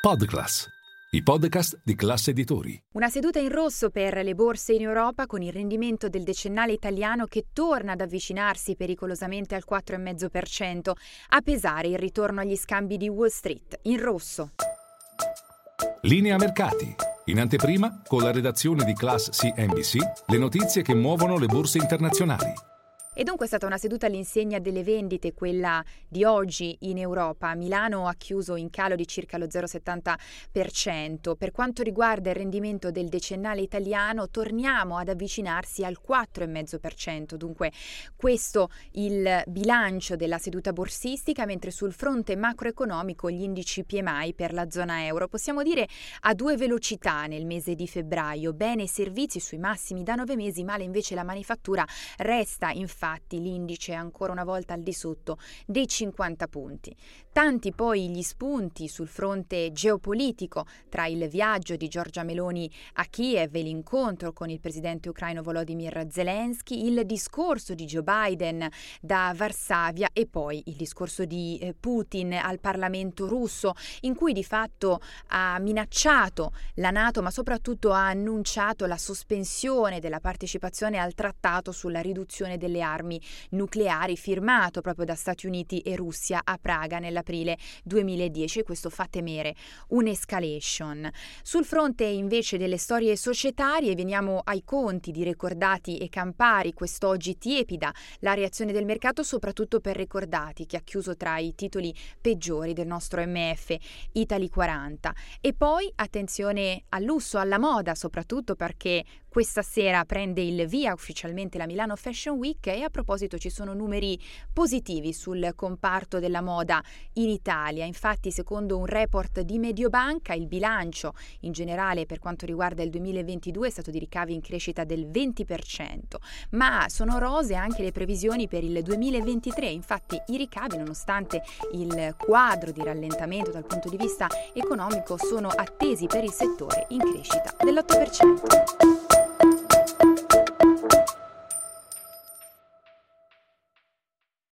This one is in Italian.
Podclass, i podcast di classe editori. Una seduta in rosso per le borse in Europa con il rendimento del decennale italiano che torna ad avvicinarsi pericolosamente al 4,5%, a pesare il ritorno agli scambi di Wall Street in rosso. Linea mercati. In anteprima, con la redazione di Class CNBC, le notizie che muovono le borse internazionali. E dunque è stata una seduta all'insegna delle vendite, quella di oggi in Europa. Milano ha chiuso in calo di circa lo 0,70%. Per quanto riguarda il rendimento del decennale italiano, torniamo ad avvicinarsi al 4,5%. Dunque questo il bilancio della seduta borsistica, mentre sul fronte macroeconomico gli indici PMI per la zona euro possiamo dire a due velocità nel mese di febbraio. Bene e servizi sui massimi da nove mesi, male invece la manifattura resta in infatti l'indice ancora una volta al di sotto dei 50 punti. Tanti poi gli spunti sul fronte geopolitico tra il viaggio di Giorgia Meloni a Kiev e l'incontro con il presidente ucraino Volodymyr Zelensky, il discorso di Joe Biden da Varsavia e poi il discorso di eh, Putin al Parlamento russo in cui di fatto ha minacciato la Nato ma soprattutto ha annunciato la sospensione della partecipazione al trattato sulla riduzione delle armi armi nucleari firmato proprio da Stati Uniti e Russia a Praga nell'aprile 2010 e questo fa temere un'escalation. Sul fronte invece delle storie societarie veniamo ai conti di Ricordati e Campari, quest'oggi tiepida la reazione del mercato soprattutto per Ricordati che ha chiuso tra i titoli peggiori del nostro MF Italy 40 e poi attenzione al lusso, alla moda soprattutto perché questa sera prende il via ufficialmente la Milano Fashion Week a proposito ci sono numeri positivi sul comparto della moda in Italia. Infatti, secondo un report di Mediobanca, il bilancio in generale per quanto riguarda il 2022 è stato di ricavi in crescita del 20%, ma sono rose anche le previsioni per il 2023. Infatti, i ricavi, nonostante il quadro di rallentamento dal punto di vista economico, sono attesi per il settore in crescita dell'8%.